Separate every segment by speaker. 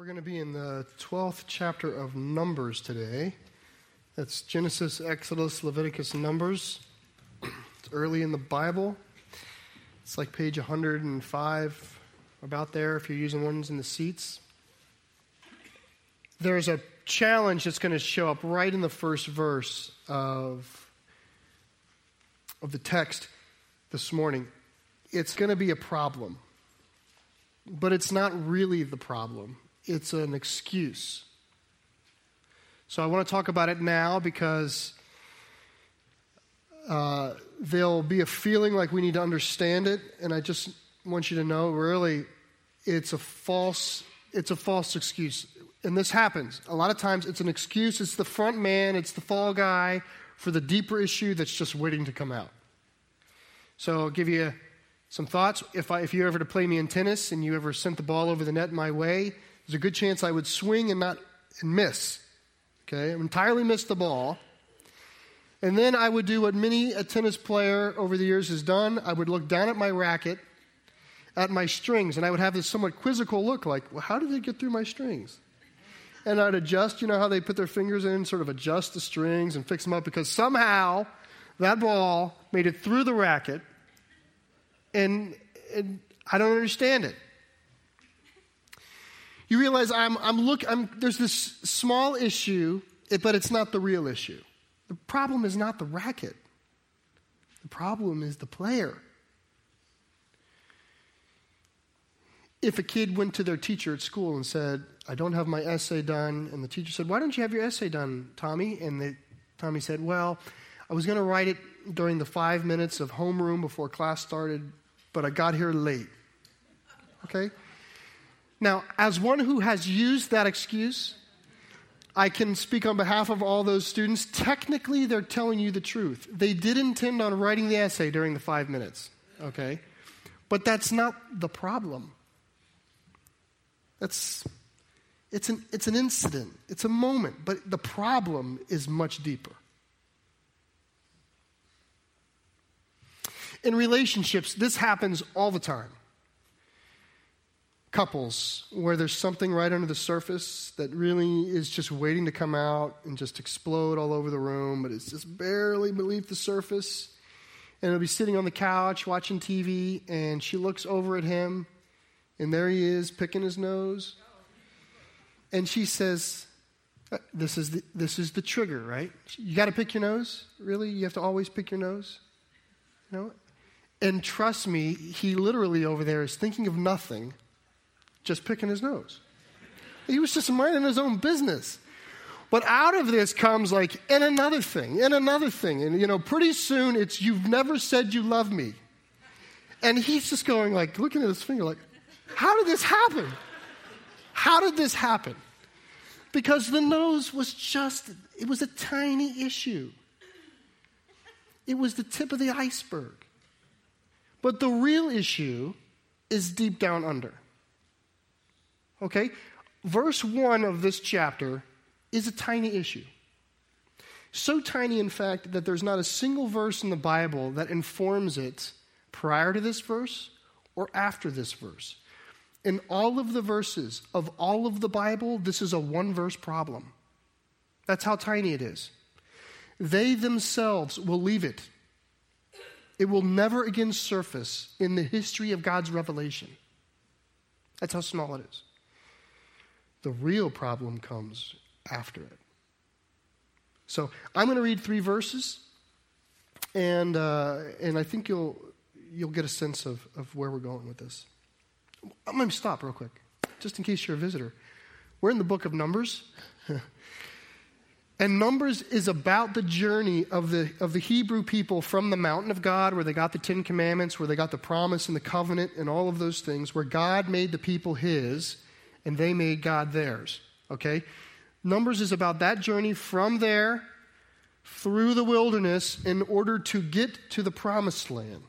Speaker 1: We're going to be in the 12th chapter of Numbers today. That's Genesis, Exodus, Leviticus, Numbers. It's early in the Bible. It's like page 105, about there, if you're using ones in the seats. There's a challenge that's going to show up right in the first verse of, of the text this morning. It's going to be a problem, but it's not really the problem it's an excuse. So I want to talk about it now because uh, there'll be a feeling like we need to understand it, and I just want you to know really it's a false it's a false excuse. And this happens. A lot of times it's an excuse, it's the front man, it's the fall guy for the deeper issue that's just waiting to come out. So I'll give you some thoughts. If, I, if you ever to play me in tennis and you ever sent the ball over the net my way, there's a good chance I would swing and not and miss. Okay, entirely miss the ball. And then I would do what many a tennis player over the years has done. I would look down at my racket, at my strings, and I would have this somewhat quizzical look like, well, how did they get through my strings? And I'd adjust, you know how they put their fingers in, sort of adjust the strings and fix them up because somehow that ball made it through the racket, and, and I don't understand it you realize I'm, I'm look, I'm, there's this small issue, but it's not the real issue. The problem is not the racket. The problem is the player. If a kid went to their teacher at school and said, I don't have my essay done, and the teacher said, Why don't you have your essay done, Tommy? And the, Tommy said, Well, I was going to write it during the five minutes of homeroom before class started, but I got here late. Okay? Now, as one who has used that excuse, I can speak on behalf of all those students. Technically, they're telling you the truth. They did intend on writing the essay during the five minutes, okay? But that's not the problem. That's, it's an, it's an incident, it's a moment, but the problem is much deeper. In relationships, this happens all the time couples where there's something right under the surface that really is just waiting to come out and just explode all over the room, but it's just barely beneath the surface. And he'll be sitting on the couch watching TV, and she looks over at him, and there he is picking his nose. And she says, uh, this is the, this is the trigger, right? You got to pick your nose? Really? You have to always pick your nose? You know? And trust me, he literally over there is thinking of nothing just picking his nose. He was just minding his own business. But out of this comes like, and another thing, and another thing. And, you know, pretty soon it's, you've never said you love me. And he's just going like, looking at his finger like, how did this happen? How did this happen? Because the nose was just, it was a tiny issue. It was the tip of the iceberg. But the real issue is deep down under. Okay? Verse 1 of this chapter is a tiny issue. So tiny, in fact, that there's not a single verse in the Bible that informs it prior to this verse or after this verse. In all of the verses of all of the Bible, this is a one verse problem. That's how tiny it is. They themselves will leave it. It will never again surface in the history of God's revelation. That's how small it is. The real problem comes after it. So I'm going to read three verses, and, uh, and I think you'll, you'll get a sense of, of where we're going with this. I'm going to stop real quick, just in case you're a visitor. We're in the book of Numbers. and Numbers is about the journey of the, of the Hebrew people from the mountain of God, where they got the Ten Commandments, where they got the promise and the covenant and all of those things, where God made the people His and they made God theirs. Okay? Numbers is about that journey from there through the wilderness in order to get to the promised land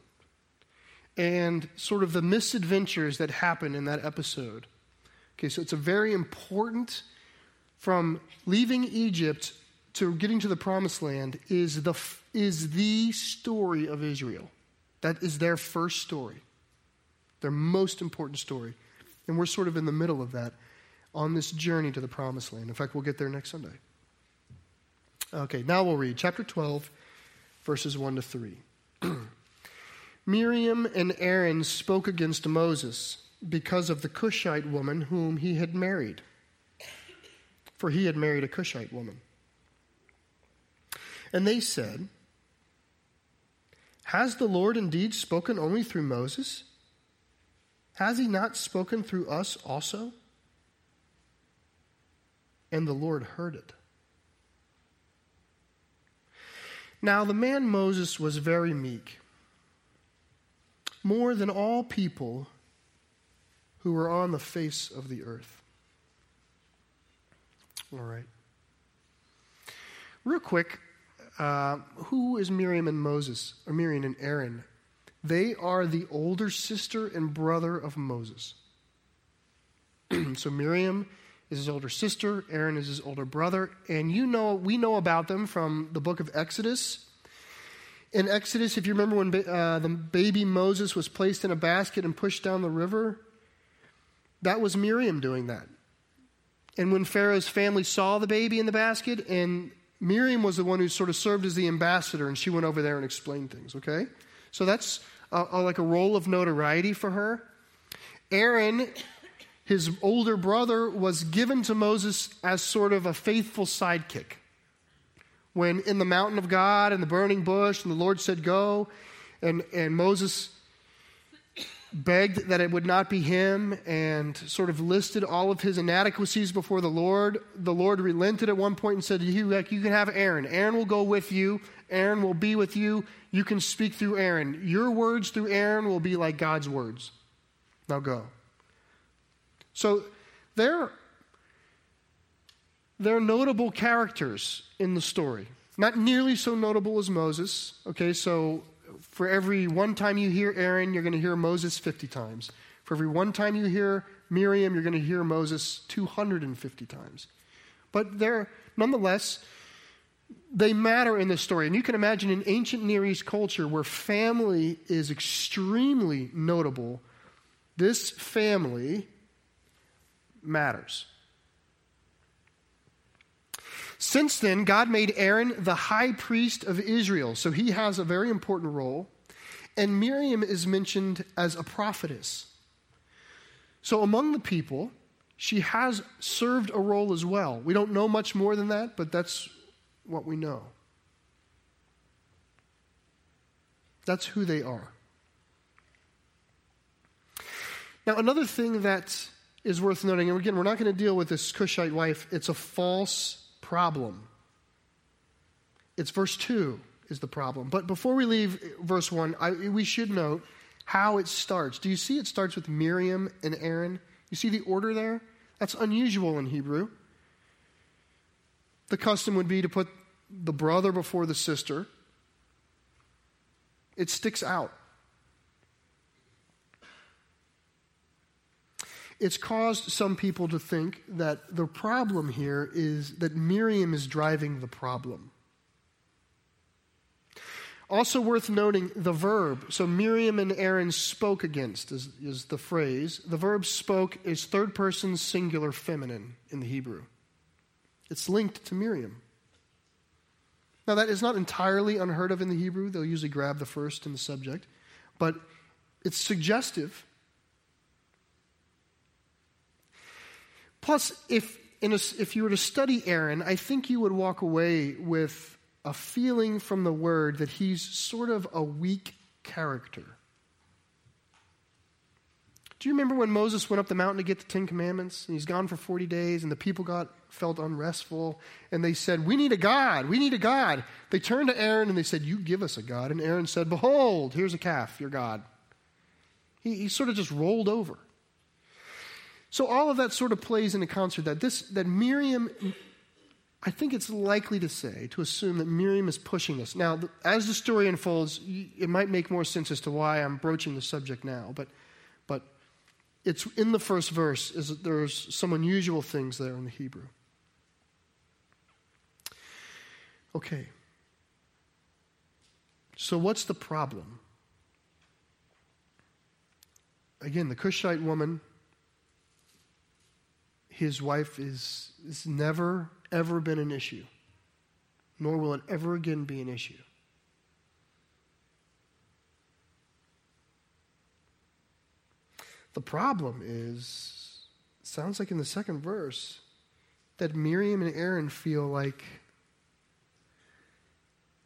Speaker 1: and sort of the misadventures that happen in that episode. Okay, so it's a very important from leaving Egypt to getting to the promised land is the is the story of Israel. That is their first story. Their most important story and we're sort of in the middle of that. on this journey to the promised land. In fact, we'll get there next Sunday. Okay, now we'll read chapter 12, verses 1 to 3. Miriam and Aaron spoke against Moses because of the Cushite woman whom he had married, for he had married a Cushite woman. And they said, Has the Lord indeed spoken only through Moses? Has he not spoken through us also? And the Lord heard it. Now the man Moses was very meek, more than all people who were on the face of the earth. All right. Real quick, uh, who is Miriam and Moses, or Miriam and Aaron? They are the older sister and brother of Moses. so Miriam is his older sister, Aaron is his older brother, and you know we know about them from the book of Exodus. In Exodus, if you remember when uh, the baby Moses was placed in a basket and pushed down the river, that was Miriam doing that. And when Pharaoh's family saw the baby in the basket, and Miriam was the one who sort of served as the ambassador, and she went over there and explained things, okay? So that's like a role of notoriety for her. Aaron, his older brother, was given to Moses as sort of a faithful sidekick. When in the mountain of God and the burning bush, and the Lord said, Go, and, and Moses begged that it would not be him and sort of listed all of his inadequacies before the Lord. The Lord relented at one point and said, you, like, you can have Aaron. Aaron will go with you. Aaron will be with you. You can speak through Aaron. Your words through Aaron will be like God's words. Now go. So they're, they're notable characters in the story. Not nearly so notable as Moses. Okay, so for every one time you hear Aaron, you're going to hear Moses 50 times. For every one time you hear Miriam, you're going to hear Moses 250 times. But they're, nonetheless, they matter in the story. And you can imagine in ancient Near East culture where family is extremely notable, this family matters. Since then, God made Aaron the high priest of Israel, so he has a very important role. And Miriam is mentioned as a prophetess. So among the people, she has served a role as well. We don't know much more than that, but that's what we know. That's who they are. Now, another thing that is worth noting, and again, we're not going to deal with this Cushite wife, it's a false problem. It's verse 2 is the problem. But before we leave verse 1, I, we should note how it starts. Do you see it starts with Miriam and Aaron? You see the order there? That's unusual in Hebrew. The custom would be to put the brother before the sister. It sticks out. It's caused some people to think that the problem here is that Miriam is driving the problem. Also worth noting the verb. So Miriam and Aaron spoke against is, is the phrase. The verb spoke is third person singular feminine in the Hebrew. It's linked to Miriam. Now that is not entirely unheard of in the Hebrew. They'll usually grab the first in the subject, but it's suggestive Plus, if, a, if you were to study Aaron, I think you would walk away with a feeling from the word that he's sort of a weak character. Do you remember when Moses went up the mountain to get the Ten Commandments? And he's gone for 40 days, and the people got felt unrestful, and they said, We need a God. We need a God. They turned to Aaron and they said, You give us a God. And Aaron said, Behold, here's a calf, your God. He, he sort of just rolled over. So all of that sort of plays in a concert that this that Miriam I think it's likely to say, to assume that Miriam is pushing us. Now, as the story unfolds, it might make more sense as to why I'm broaching the subject now, but, but it's in the first verse, is that there's some unusual things there in the Hebrew. Okay. So, what's the problem? Again, the Cushite woman his wife is, is never, ever been an issue, nor will it ever again be an issue. The problem is, sounds like in the second verse, that Miriam and Aaron feel like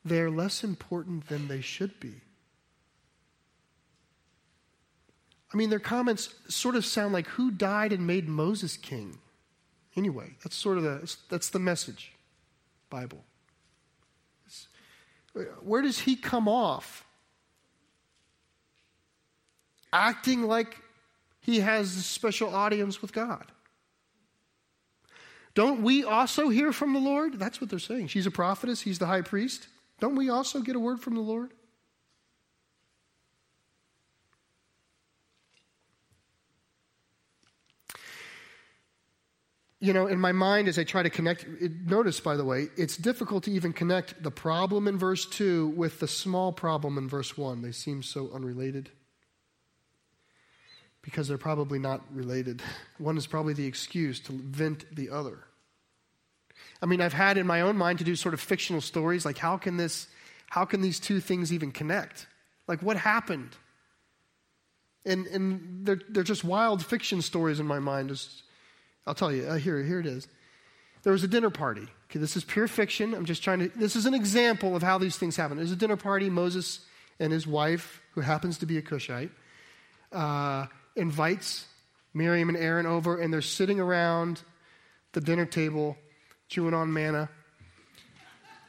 Speaker 1: they're less important than they should be. I mean, their comments sort of sound like who died and made Moses king? Anyway, that's sort of the, that's the message, Bible. It's, where does he come off? Acting like he has a special audience with God. Don't we also hear from the Lord? That's what they're saying. She's a prophetess, he's the high priest. Don't we also get a word from the Lord? You know, in my mind, as I try to connect, it, notice, by the way, it's difficult to even connect the problem in verse 2 with the small problem in verse 1. They seem so unrelated because they're probably not related. One is probably the excuse to vent the other. I mean, I've had in my own mind to do sort of fictional stories like how can this how can these two things even connect? Like what happened? And and they're they're just wild fiction stories in my mind. Just I'll tell you. Uh, here, here it is. There was a dinner party. Okay, this is pure fiction. I'm just trying to. This is an example of how these things happen. There's a dinner party. Moses and his wife, who happens to be a Cushite, uh, invites Miriam and Aaron over, and they're sitting around the dinner table, chewing on manna.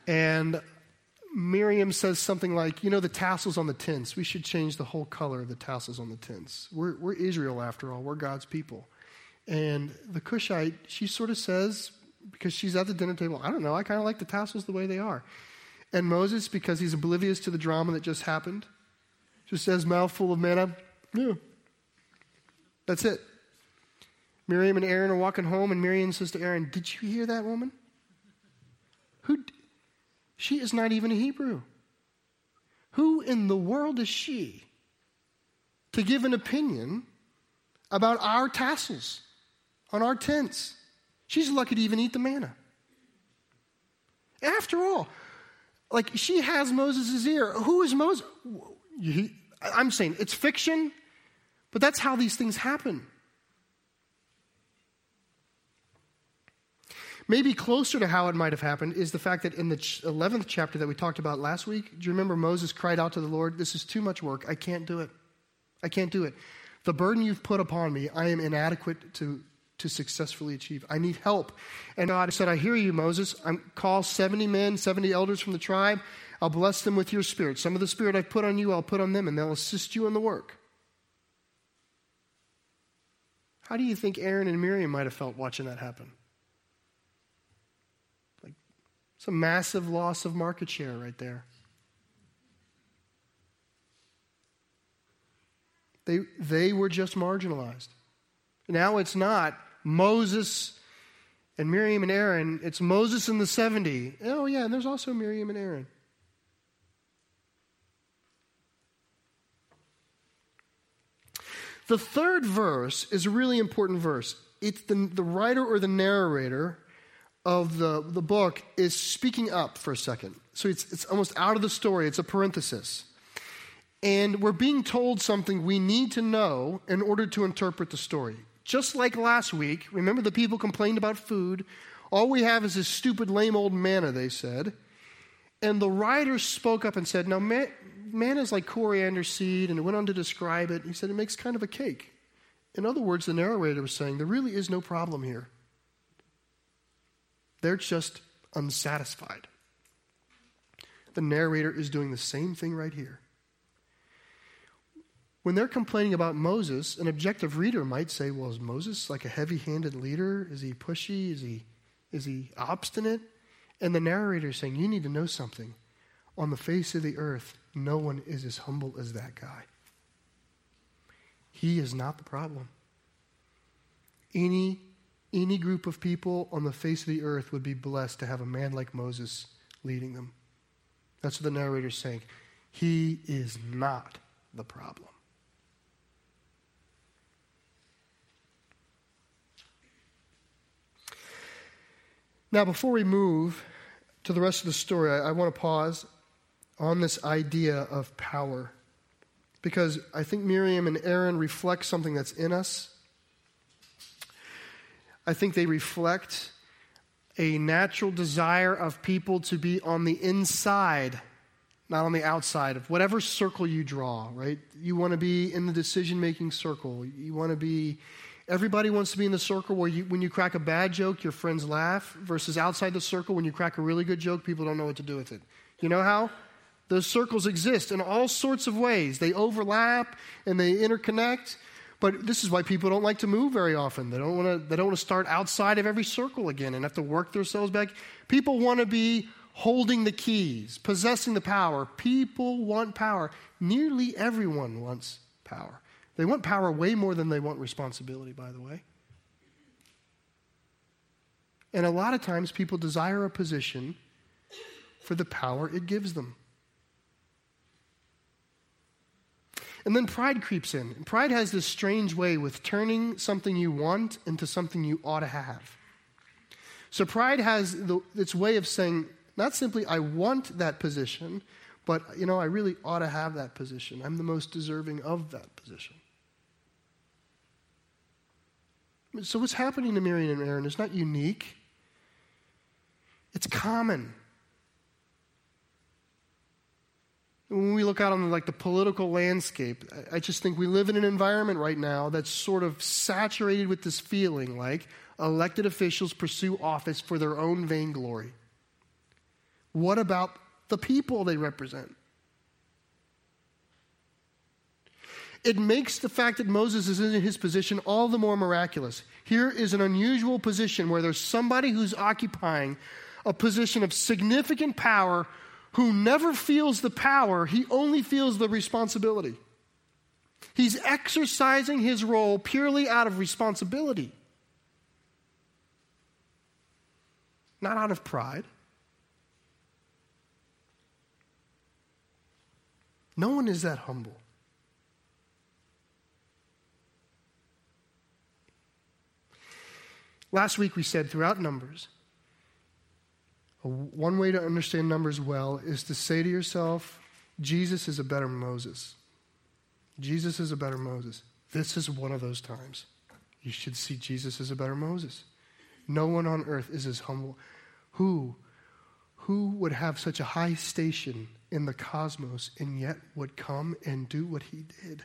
Speaker 1: And Miriam says something like, You know, the tassels on the tents, we should change the whole color of the tassels on the tents. We're, we're Israel, after all, we're God's people. And the Cushite, she sort of says, because she's at the dinner table, I don't know, I kind of like the tassels the way they are. And Moses, because he's oblivious to the drama that just happened, just says, mouthful of manna, yeah. That's it. Miriam and Aaron are walking home, and Miriam says to Aaron, Did you hear that woman? Who? She is not even a Hebrew. Who in the world is she to give an opinion about our tassels? On our tents. She's lucky to even eat the manna. After all, like she has Moses' ear. Who is Moses? I'm saying it's fiction, but that's how these things happen. Maybe closer to how it might have happened is the fact that in the 11th chapter that we talked about last week, do you remember Moses cried out to the Lord, This is too much work. I can't do it. I can't do it. The burden you've put upon me, I am inadequate to to successfully achieve. I need help. And God said, I hear you, Moses. I'm, call 70 men, 70 elders from the tribe. I'll bless them with your spirit. Some of the spirit I've put on you, I'll put on them, and they'll assist you in the work. How do you think Aaron and Miriam might have felt watching that happen? Like, it's a massive loss of market share right there. They, they were just marginalized. Now it's not Moses and Miriam and Aaron, it's Moses and the 70. Oh, yeah, and there's also Miriam and Aaron. The third verse is a really important verse. It's the, the writer or the narrator of the, the book is speaking up for a second. So it's, it's almost out of the story, it's a parenthesis. And we're being told something we need to know in order to interpret the story. Just like last week, remember the people complained about food. All we have is this stupid, lame old manna, they said. And the writer spoke up and said, Now, man, manna is like coriander seed, and went on to describe it. He said, It makes kind of a cake. In other words, the narrator was saying, There really is no problem here. They're just unsatisfied. The narrator is doing the same thing right here. When they're complaining about Moses, an objective reader might say, well, is Moses like a heavy handed leader? Is he pushy? Is he, is he obstinate? And the narrator is saying, you need to know something. On the face of the earth, no one is as humble as that guy. He is not the problem. Any, any group of people on the face of the earth would be blessed to have a man like Moses leading them. That's what the narrator is saying. He is not the problem. Now, before we move to the rest of the story, I, I want to pause on this idea of power because I think Miriam and Aaron reflect something that's in us. I think they reflect a natural desire of people to be on the inside, not on the outside of whatever circle you draw, right? You want to be in the decision making circle. You want to be, everybody wants to be in the circle where you, when you crack a bad joke, your friends laugh, versus outside the circle, when you crack a really good joke, people don't know what to do with it. You know how? Those circles exist in all sorts of ways. They overlap and they interconnect. But this is why people don't like to move very often. They don't want to, they don't want to start outside of every circle again and have to work themselves back. People want to be holding the keys, possessing the power. People want power. Nearly everyone wants power. They want power way more than they want responsibility, by the way. And a lot of times people desire a position for the power it gives them. And then pride creeps in. pride has this strange way with turning something you want into something you ought to have. So pride has the, its way of saying, not simply, I want that position, but, you know, I really ought to have that position. I'm the most deserving of that position. So, what's happening to Miriam and Aaron is not unique, it's common. When we look out on like the political landscape, I just think we live in an environment right now that's sort of saturated with this feeling like elected officials pursue office for their own vainglory. What about the people they represent? It makes the fact that Moses is in his position all the more miraculous. Here is an unusual position where there's somebody who's occupying a position of significant power who never feels the power, he only feels the responsibility. He's exercising his role purely out of responsibility, not out of pride. No one is that humble. Last week we said throughout Numbers one way to understand Numbers well is to say to yourself, Jesus is a better Moses. Jesus is a better Moses. This is one of those times. You should see Jesus as a better Moses. No one on earth is as humble. Who? Who would have such a high station in the cosmos and yet would come and do what he did?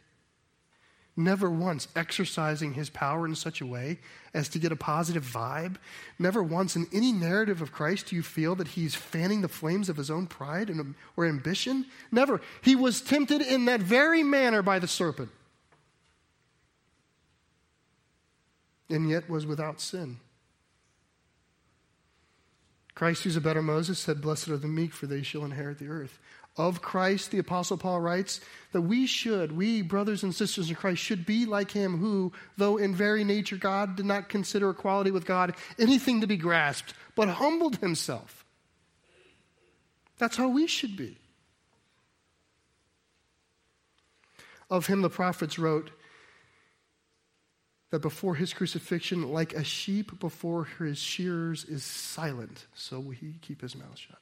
Speaker 1: Never once exercising his power in such a way as to get a positive vibe. Never once in any narrative of Christ do you feel that he's fanning the flames of his own pride and, or ambition. Never. He was tempted in that very manner by the serpent, and yet was without sin. Christ, who's a better Moses, said, Blessed are the meek, for they shall inherit the earth of Christ, the Apostle Paul writes that we should, we brothers and sisters in Christ, should be like him who, though in very nature God, did not consider equality with God anything to be grasped, but humbled himself. That's how we should be. Of him, the prophets wrote that before his crucifixion, like a sheep before his shearers is silent, so will he keep his mouth shut.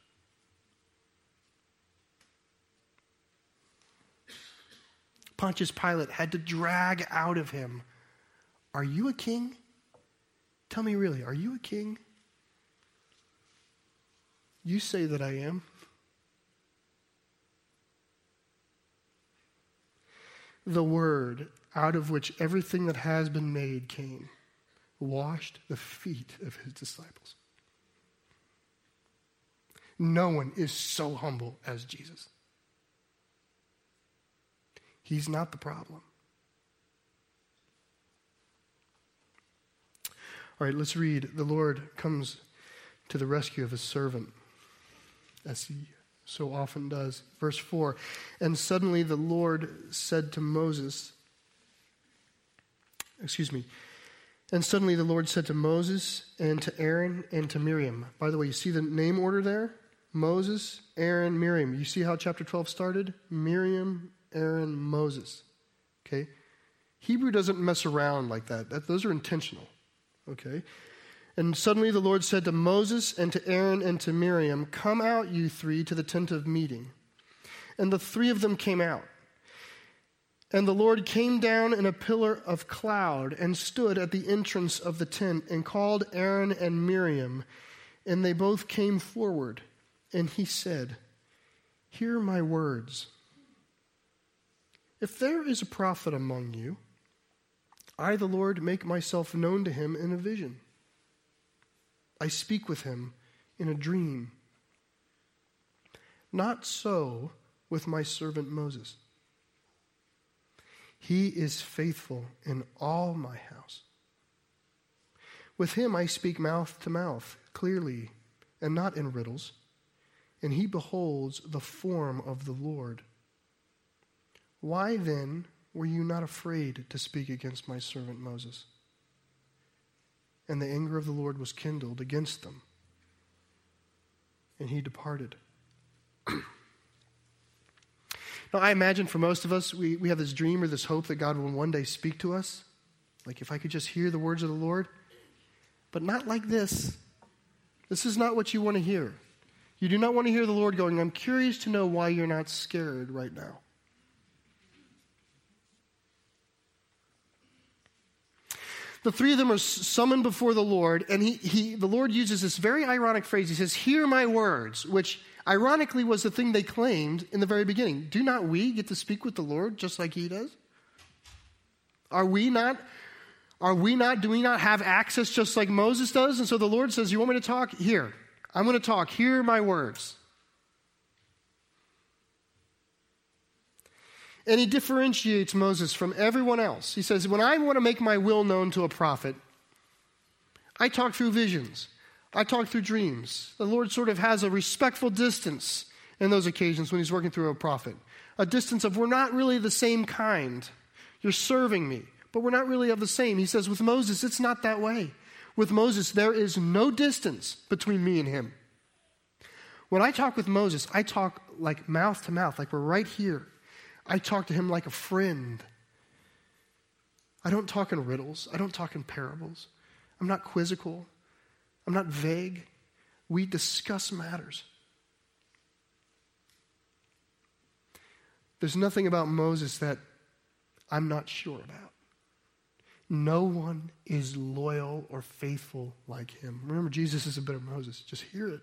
Speaker 1: Pontius Pilate had to drag out of him Are you a king? Tell me really, are you a king? You say that I am. The word out of which everything that has been made came washed the feet of his disciples. No one is so humble as Jesus. He's not the problem. All right, let's read. The Lord comes to the rescue of his servant, as he so often does. Verse 4 And suddenly the Lord said to Moses, excuse me, and suddenly the Lord said to Moses and to Aaron and to Miriam. By the way, you see the name order there? Moses, Aaron, Miriam. You see how chapter 12 started? Miriam, Aaron, Moses. Okay? Hebrew doesn't mess around like that. that those are intentional. Okay? And suddenly the Lord said to Moses and to Aaron and to Miriam, Come out, you three, to the tent of meeting. And the three of them came out. And the Lord came down in a pillar of cloud and stood at the entrance of the tent and called Aaron and Miriam. And they both came forward. And he said, Hear my words. If there is a prophet among you, I, the Lord, make myself known to him in a vision. I speak with him in a dream. Not so with my servant Moses. He is faithful in all my house. With him I speak mouth to mouth, clearly, and not in riddles, and he beholds the form of the Lord. Why then were you not afraid to speak against my servant Moses? And the anger of the Lord was kindled against them, and he departed. now, I imagine for most of us, we, we have this dream or this hope that God will one day speak to us. Like, if I could just hear the words of the Lord. But not like this. This is not what you want to hear. You do not want to hear the Lord going, I'm curious to know why you're not scared right now. The three of them are summoned before the Lord, and he, he, the Lord uses this very ironic phrase. He says, Hear my words, which ironically was the thing they claimed in the very beginning. Do not we get to speak with the Lord just like he does? Are we not? Are we not? Do we not have access just like Moses does? And so the Lord says, You want me to talk? Here. I'm going to talk. Hear my words. And he differentiates Moses from everyone else. He says, When I want to make my will known to a prophet, I talk through visions, I talk through dreams. The Lord sort of has a respectful distance in those occasions when he's working through a prophet. A distance of, we're not really the same kind. You're serving me, but we're not really of the same. He says, with Moses, it's not that way. With Moses, there is no distance between me and him. When I talk with Moses, I talk like mouth to mouth, like we're right here. I talk to him like a friend. I don't talk in riddles. I don't talk in parables. I'm not quizzical. I'm not vague. We discuss matters. There's nothing about Moses that I'm not sure about. No one is loyal or faithful like him. Remember, Jesus is a bit of Moses. Just hear it.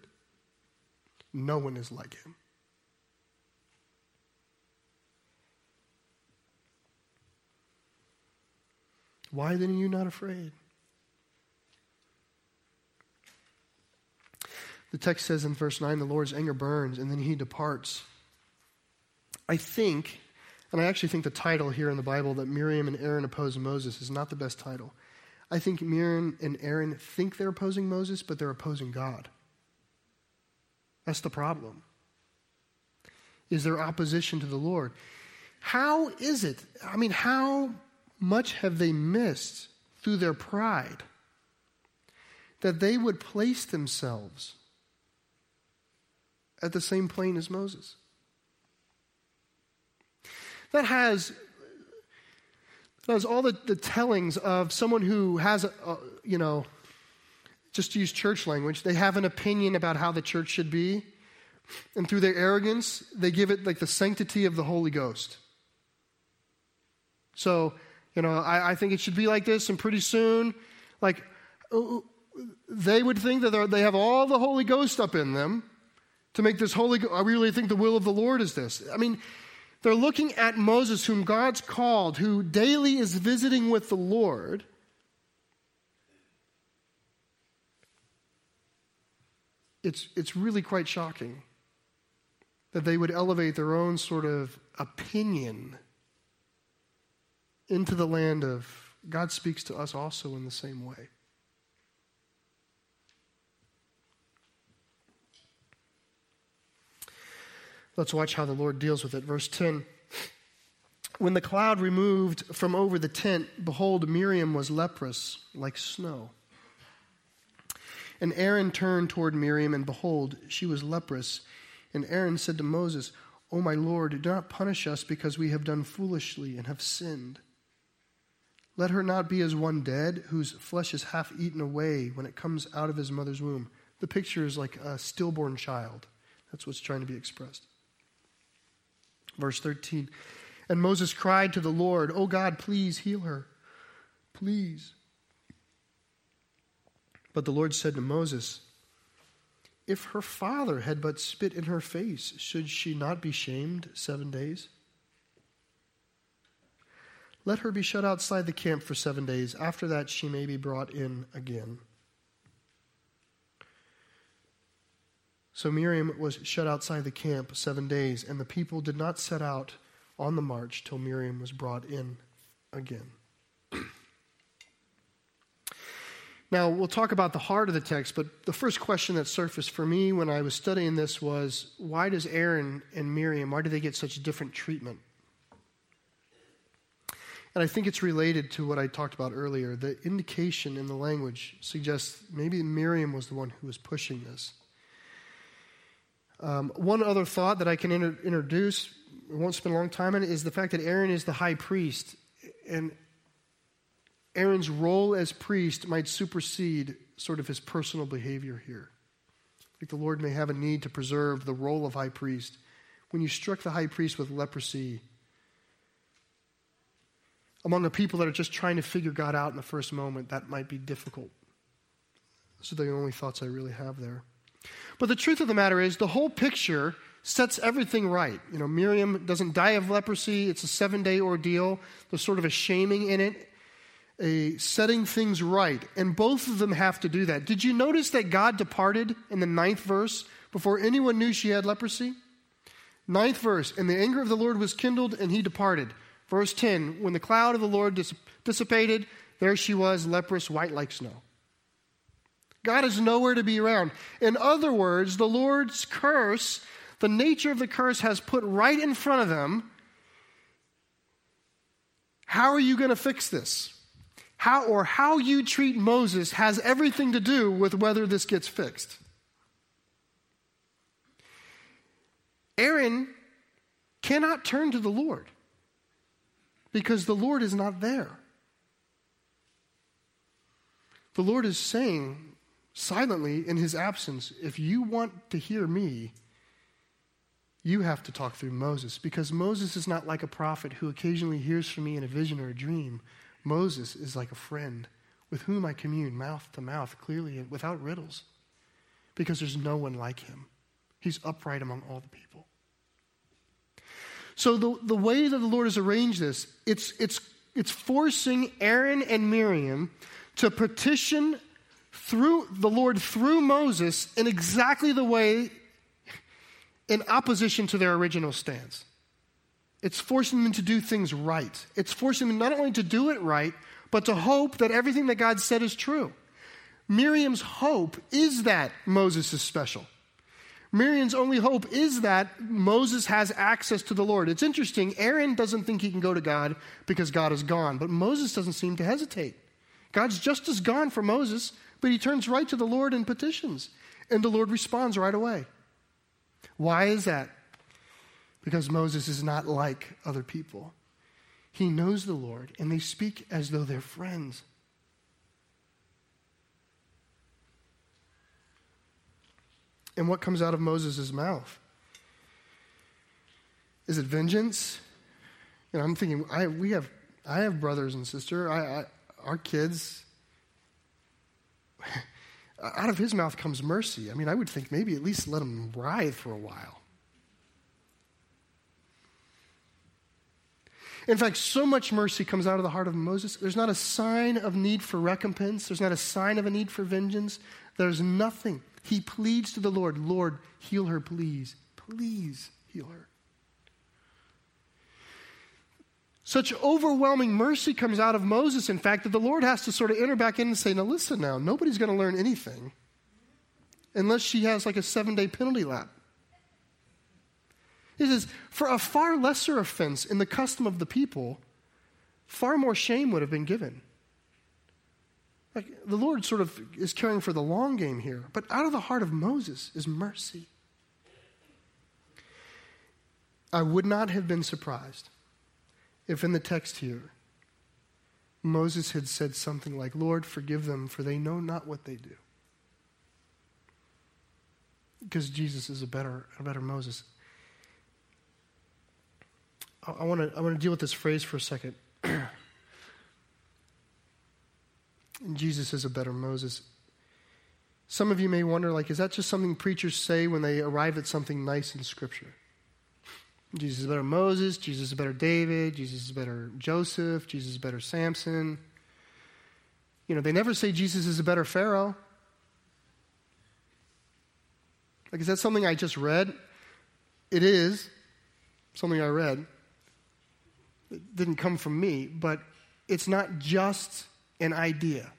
Speaker 1: No one is like him. Why then are you not afraid? The text says in verse 9, the Lord's anger burns and then he departs. I think, and I actually think the title here in the Bible that Miriam and Aaron oppose Moses is not the best title. I think Miriam and Aaron think they're opposing Moses, but they're opposing God. That's the problem. Is their opposition to the Lord. How is it? I mean, how much have they missed through their pride that they would place themselves at the same plane as Moses. That has, that has all the, the tellings of someone who has, a, a, you know, just to use church language, they have an opinion about how the church should be. And through their arrogance, they give it like the sanctity of the Holy Ghost. So you know, I, I think it should be like this, and pretty soon, like, uh, they would think that they have all the Holy Ghost up in them to make this holy. I really think the will of the Lord is this. I mean, they're looking at Moses, whom God's called, who daily is visiting with the Lord. It's, it's really quite shocking that they would elevate their own sort of opinion into the land of God speaks to us also in the same way. Let's watch how the Lord deals with it. Verse 10. When the cloud removed from over the tent, behold, Miriam was leprous like snow. And Aaron turned toward Miriam, and behold, she was leprous. And Aaron said to Moses, O my Lord, do not punish us because we have done foolishly and have sinned. Let her not be as one dead, whose flesh is half eaten away when it comes out of his mother's womb. The picture is like a stillborn child. That's what's trying to be expressed. Verse 13 And Moses cried to the Lord, Oh God, please heal her. Please. But the Lord said to Moses, If her father had but spit in her face, should she not be shamed seven days? Let her be shut outside the camp for seven days. After that, she may be brought in again. So Miriam was shut outside the camp seven days, and the people did not set out on the march till Miriam was brought in again. now, we'll talk about the heart of the text, but the first question that surfaced for me when I was studying this was why does Aaron and Miriam, why do they get such different treatment? And I think it's related to what I talked about earlier. The indication in the language suggests maybe Miriam was the one who was pushing this. Um, one other thought that I can inter- introduce, we won't spend a long time on it, is the fact that Aaron is the high priest. And Aaron's role as priest might supersede sort of his personal behavior here. Like the Lord may have a need to preserve the role of high priest. When you struck the high priest with leprosy, among the people that are just trying to figure God out in the first moment, that might be difficult. Those are the only thoughts I really have there. But the truth of the matter is, the whole picture sets everything right. You know, Miriam doesn't die of leprosy, it's a seven day ordeal. There's sort of a shaming in it, a setting things right. And both of them have to do that. Did you notice that God departed in the ninth verse before anyone knew she had leprosy? Ninth verse, and the anger of the Lord was kindled, and he departed. Verse 10, when the cloud of the Lord dissipated, there she was, leprous, white like snow. God is nowhere to be around. In other words, the Lord's curse, the nature of the curse, has put right in front of them. How are you going to fix this? How or how you treat Moses has everything to do with whether this gets fixed. Aaron cannot turn to the Lord because the Lord is not there. The Lord is saying, silently in his absence, if you want to hear me, you have to talk through Moses because Moses is not like a prophet who occasionally hears from me in a vision or a dream. Moses is like a friend with whom I commune mouth to mouth clearly and without riddles because there's no one like him. He's upright among all the people. So the, the way that the Lord has arranged this, it's, it's, it's forcing Aaron and Miriam to petition through the Lord through Moses in exactly the way in opposition to their original stance. It's forcing them to do things right. It's forcing them not only to do it right, but to hope that everything that God said is true. Miriam's hope is that Moses is special. Miriam's only hope is that Moses has access to the Lord. It's interesting, Aaron doesn't think he can go to God because God is gone, but Moses doesn't seem to hesitate. God's just as gone for Moses but he turns right to the Lord and petitions, and the Lord responds right away. Why is that? Because Moses is not like other people. He knows the Lord, and they speak as though they're friends. And what comes out of Moses' mouth? Is it vengeance? Know, I'm thinking, I, we have, I have brothers and sister. I, I, our kids, out of his mouth comes mercy. I mean, I would think maybe at least let him writhe for a while. In fact, so much mercy comes out of the heart of Moses. There's not a sign of need for recompense, there's not a sign of a need for vengeance. There's nothing. He pleads to the Lord, Lord, heal her, please. Please heal her. Such overwhelming mercy comes out of Moses, in fact, that the Lord has to sort of enter back in and say, Now listen now, nobody's going to learn anything unless she has like a seven day penalty lap. He says, For a far lesser offense in the custom of the people, far more shame would have been given. Like, the Lord sort of is caring for the long game here, but out of the heart of Moses is mercy. I would not have been surprised if in the text here, Moses had said something like, Lord, forgive them, for they know not what they do. Because Jesus is a better, a better Moses. I want to I want to deal with this phrase for a second. Jesus is a better Moses. Some of you may wonder, like, is that just something preachers say when they arrive at something nice in Scripture? Jesus is better Moses, Jesus is better David, Jesus is better Joseph, Jesus is better Samson. You know, they never say Jesus is a better Pharaoh. Like, is that something I just read? It is something I read. It didn't come from me, but it's not just an idea.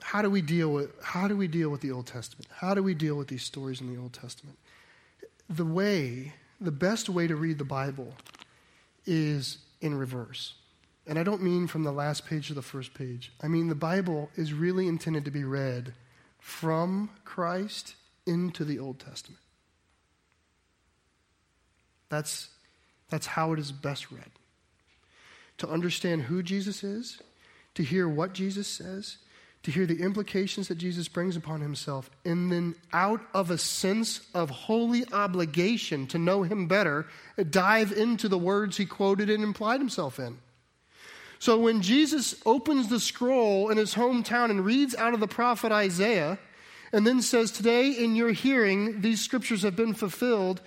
Speaker 1: How do we deal with how do we deal with the Old Testament? How do we deal with these stories in the Old Testament? The way, the best way to read the Bible is in reverse. And I don't mean from the last page to the first page. I mean the Bible is really intended to be read from Christ into the Old Testament. That's, that's how it is best read. To understand who Jesus is, to hear what Jesus says, to hear the implications that Jesus brings upon himself, and then out of a sense of holy obligation to know him better, dive into the words he quoted and implied himself in. So when Jesus opens the scroll in his hometown and reads out of the prophet Isaiah, and then says, Today in your hearing, these scriptures have been fulfilled.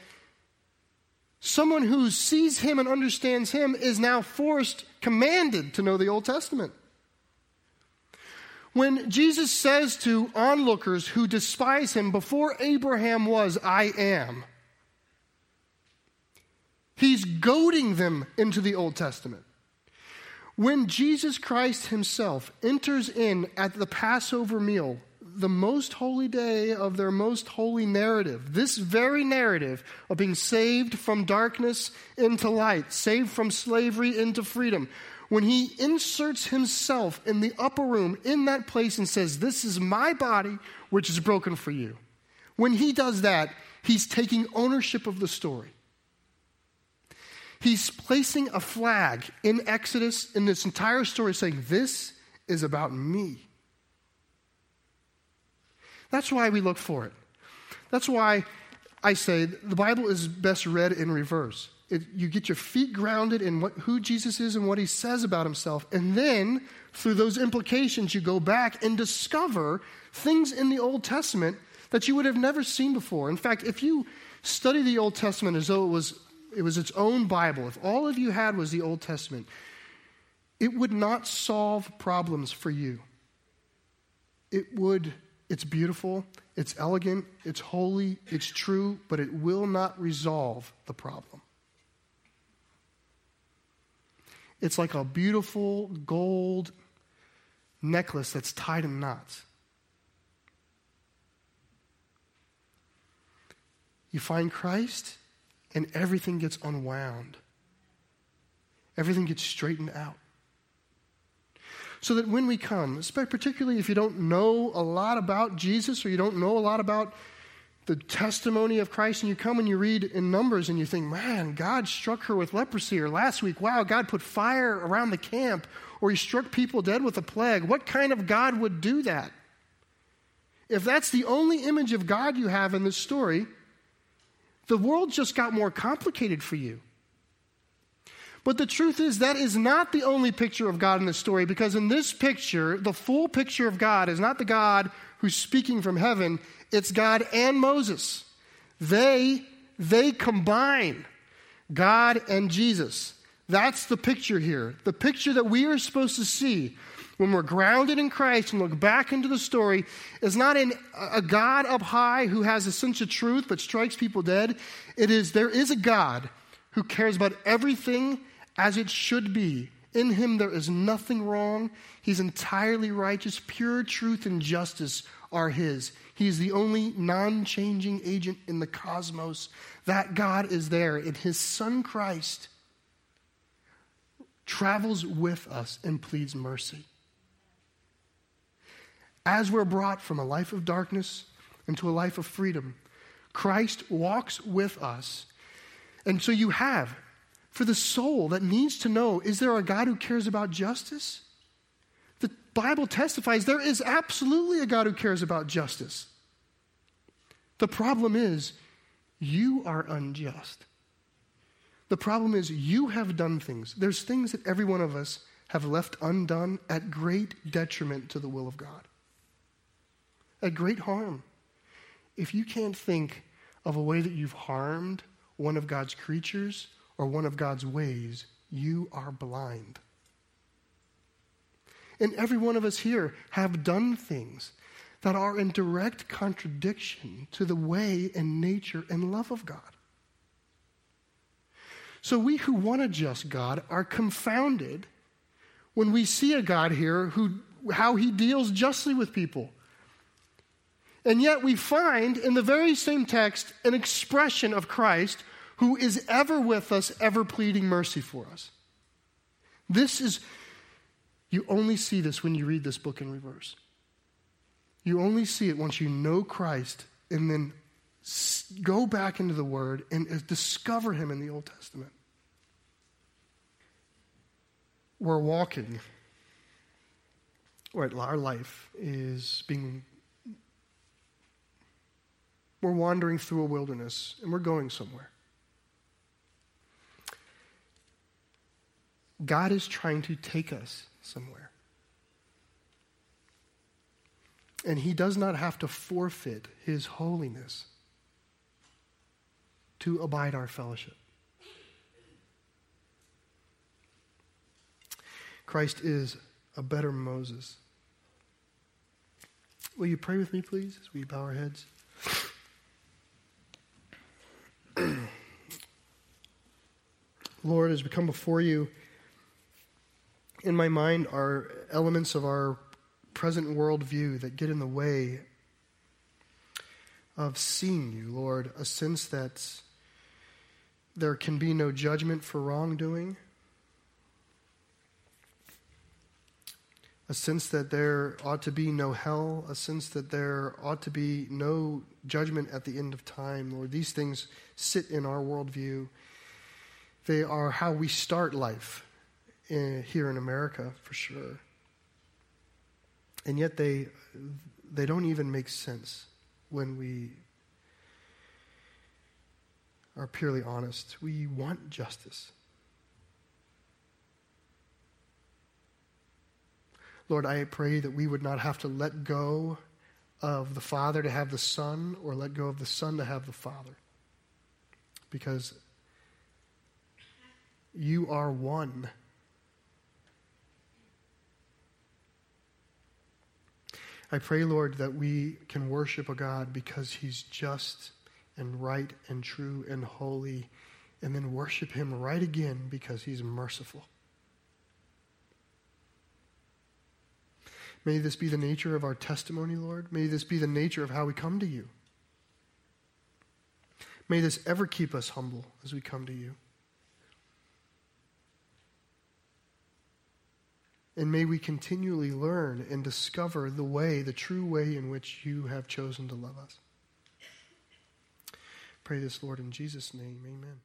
Speaker 1: Someone who sees him and understands him is now forced, commanded to know the Old Testament. When Jesus says to onlookers who despise him, Before Abraham was, I am, he's goading them into the Old Testament. When Jesus Christ himself enters in at the Passover meal the most holy day of their most holy narrative. This very narrative of being saved from darkness into light, saved from slavery into freedom. When he inserts himself in the upper room in that place and says, This is my body, which is broken for you. When he does that, he's taking ownership of the story. He's placing a flag in Exodus in this entire story saying, This is about me. That's why we look for it. That's why I say the Bible is best read in reverse. It, you get your feet grounded in what, who Jesus is and what he says about himself. And then, through those implications, you go back and discover things in the Old Testament that you would have never seen before. In fact, if you study the Old Testament as though it was, it was its own Bible, if all of you had was the Old Testament, it would not solve problems for you. It would it's beautiful, it's elegant, it's holy, it's true, but it will not resolve the problem. It's like a beautiful gold necklace that's tied in knots. You find Christ, and everything gets unwound. Everything gets straightened out. So that when we come, particularly if you don't know a lot about Jesus or you don't know a lot about the testimony of Christ, and you come and you read in Numbers and you think, man, God struck her with leprosy, or last week, wow, God put fire around the camp, or he struck people dead with a plague. What kind of God would do that? If that's the only image of God you have in this story, the world just got more complicated for you. But the truth is, that is not the only picture of God in the story, because in this picture, the full picture of God is not the God who's speaking from heaven, it's God and Moses. They, they combine God and Jesus. That's the picture here. The picture that we are supposed to see when we're grounded in Christ and look back into the story is not in a God up high who has a sense of truth but strikes people dead. It is there is a God who cares about everything as it should be. In him there is nothing wrong. He's entirely righteous. Pure truth and justice are his. He is the only non changing agent in the cosmos. That God is there, and his son Christ travels with us and pleads mercy. As we're brought from a life of darkness into a life of freedom, Christ walks with us. And so you have, for the soul that needs to know, is there a God who cares about justice? The Bible testifies there is absolutely a God who cares about justice. The problem is, you are unjust. The problem is, you have done things. There's things that every one of us have left undone at great detriment to the will of God, at great harm. If you can't think of a way that you've harmed one of God's creatures or one of God's ways, you are blind. And every one of us here have done things that are in direct contradiction to the way and nature and love of God. So we who want a just God are confounded when we see a God here who how he deals justly with people. And yet we find in the very same text an expression of Christ who is ever with us, ever pleading mercy for us. This is, you only see this when you read this book in reverse. You only see it once you know Christ and then go back into the Word and uh, discover Him in the Old Testament. We're walking, right? Our life is being, we're wandering through a wilderness and we're going somewhere. God is trying to take us somewhere. And he does not have to forfeit his holiness to abide our fellowship. Christ is a better Moses. Will you pray with me, please, as we bow our heads? Lord, as we come before you, in my mind are elements of our present worldview that get in the way of seeing you, Lord, a sense that there can be no judgment for wrongdoing, a sense that there ought to be no hell, a sense that there ought to be no judgment at the end of time, Lord. These things sit in our worldview. They are how we start life in, here in America, for sure. And yet they, they don't even make sense when we are purely honest. We want justice. Lord, I pray that we would not have to let go of the Father to have the Son or let go of the Son to have the Father. Because you are one. I pray, Lord, that we can worship a God because he's just and right and true and holy, and then worship him right again because he's merciful. May this be the nature of our testimony, Lord. May this be the nature of how we come to you. May this ever keep us humble as we come to you. And may we continually learn and discover the way, the true way in which you have chosen to love us. Pray this, Lord, in Jesus' name. Amen.